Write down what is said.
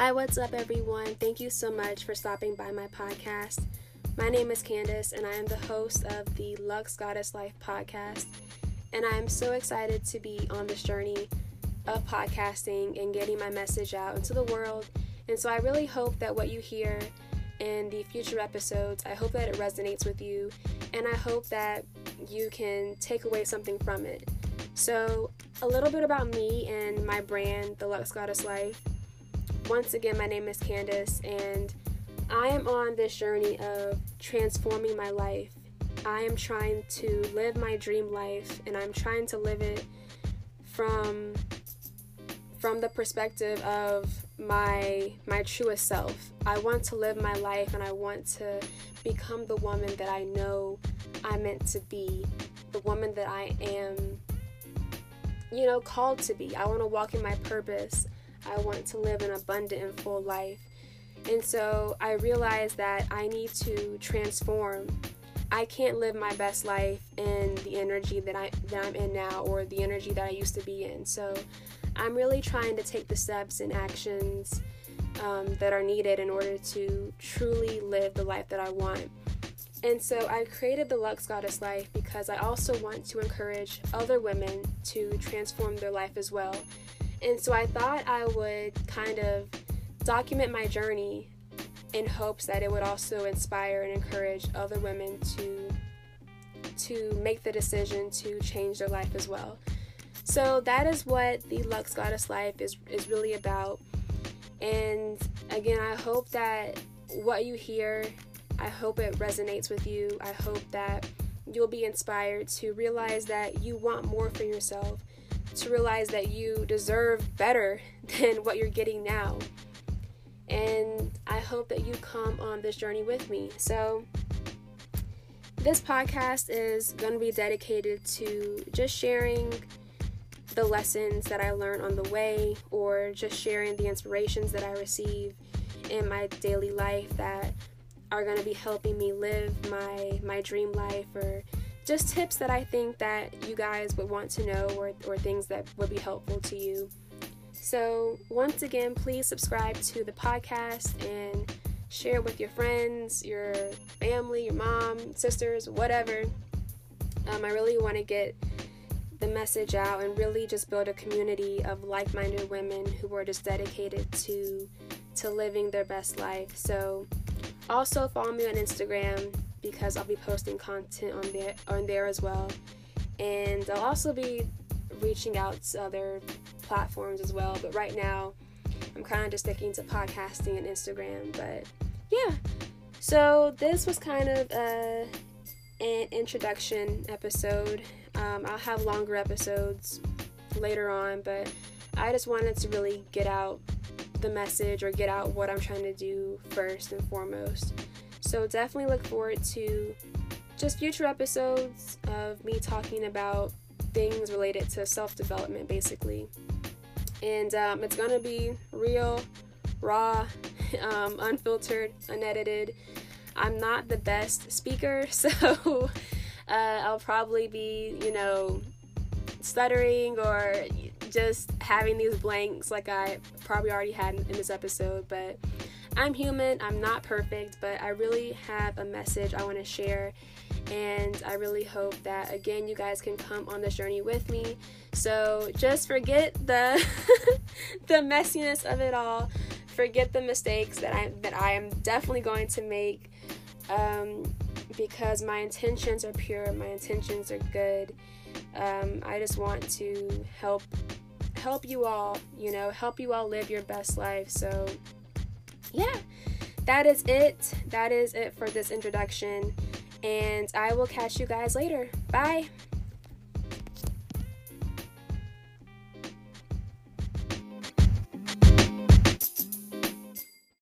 Hi, what's up, everyone? Thank you so much for stopping by my podcast. My name is Candace, and I am the host of the Luxe Goddess Life podcast. And I am so excited to be on this journey of podcasting and getting my message out into the world. And so I really hope that what you hear in the future episodes, I hope that it resonates with you, and I hope that you can take away something from it. So, a little bit about me and my brand, The Luxe Goddess Life. Once again, my name is Candace, and I am on this journey of transforming my life. I am trying to live my dream life, and I'm trying to live it from from the perspective of my my truest self. I want to live my life and I want to become the woman that I know I'm meant to be, the woman that I am you know called to be. I want to walk in my purpose. I want to live an abundant and full life. And so I realized that I need to transform. I can't live my best life in the energy that I that I'm in now or the energy that I used to be in. So I'm really trying to take the steps and actions um, that are needed in order to truly live the life that I want. And so I created the Luxe Goddess Life because I also want to encourage other women to transform their life as well. And so I thought I would kind of document my journey in hopes that it would also inspire and encourage other women to to make the decision to change their life as well. So that is what the Luxe Goddess Life is is really about. And again, I hope that what you hear, I hope it resonates with you. I hope that you'll be inspired to realize that you want more for yourself, to realize that you deserve better than what you're getting now. And I hope that you come on this journey with me. So, this podcast is going to be dedicated to just sharing the lessons that I learned on the way or just sharing the inspirations that I receive in my daily life that are going to be helping me live my my dream life or just tips that I think that you guys would want to know or, or things that would be helpful to you. So, once again, please subscribe to the podcast and share it with your friends, your family, your mom, sisters, whatever. Um, I really want to get the message out and really just build a community of like-minded women who are just dedicated to to living their best life. So also follow me on Instagram because I'll be posting content on there on there as well. And I'll also be reaching out to other platforms as well, but right now I'm kind of just sticking to podcasting and Instagram, but yeah. So this was kind of a an introduction episode um, I'll have longer episodes later on, but I just wanted to really get out the message or get out what I'm trying to do first and foremost. So definitely look forward to just future episodes of me talking about things related to self development, basically. And um, it's gonna be real, raw, um, unfiltered, unedited. I'm not the best speaker, so uh, I'll probably be, you know, stuttering or just having these blanks like I probably already had in this episode. But I'm human, I'm not perfect, but I really have a message I want to share. And I really hope that again you guys can come on this journey with me. So just forget the the messiness of it all. Forget the mistakes that I that I am definitely going to make. Um, because my intentions are pure, my intentions are good. Um, I just want to help help you all, you know, help you all live your best life. So, yeah, that is it. That is it for this introduction. And I will catch you guys later. Bye.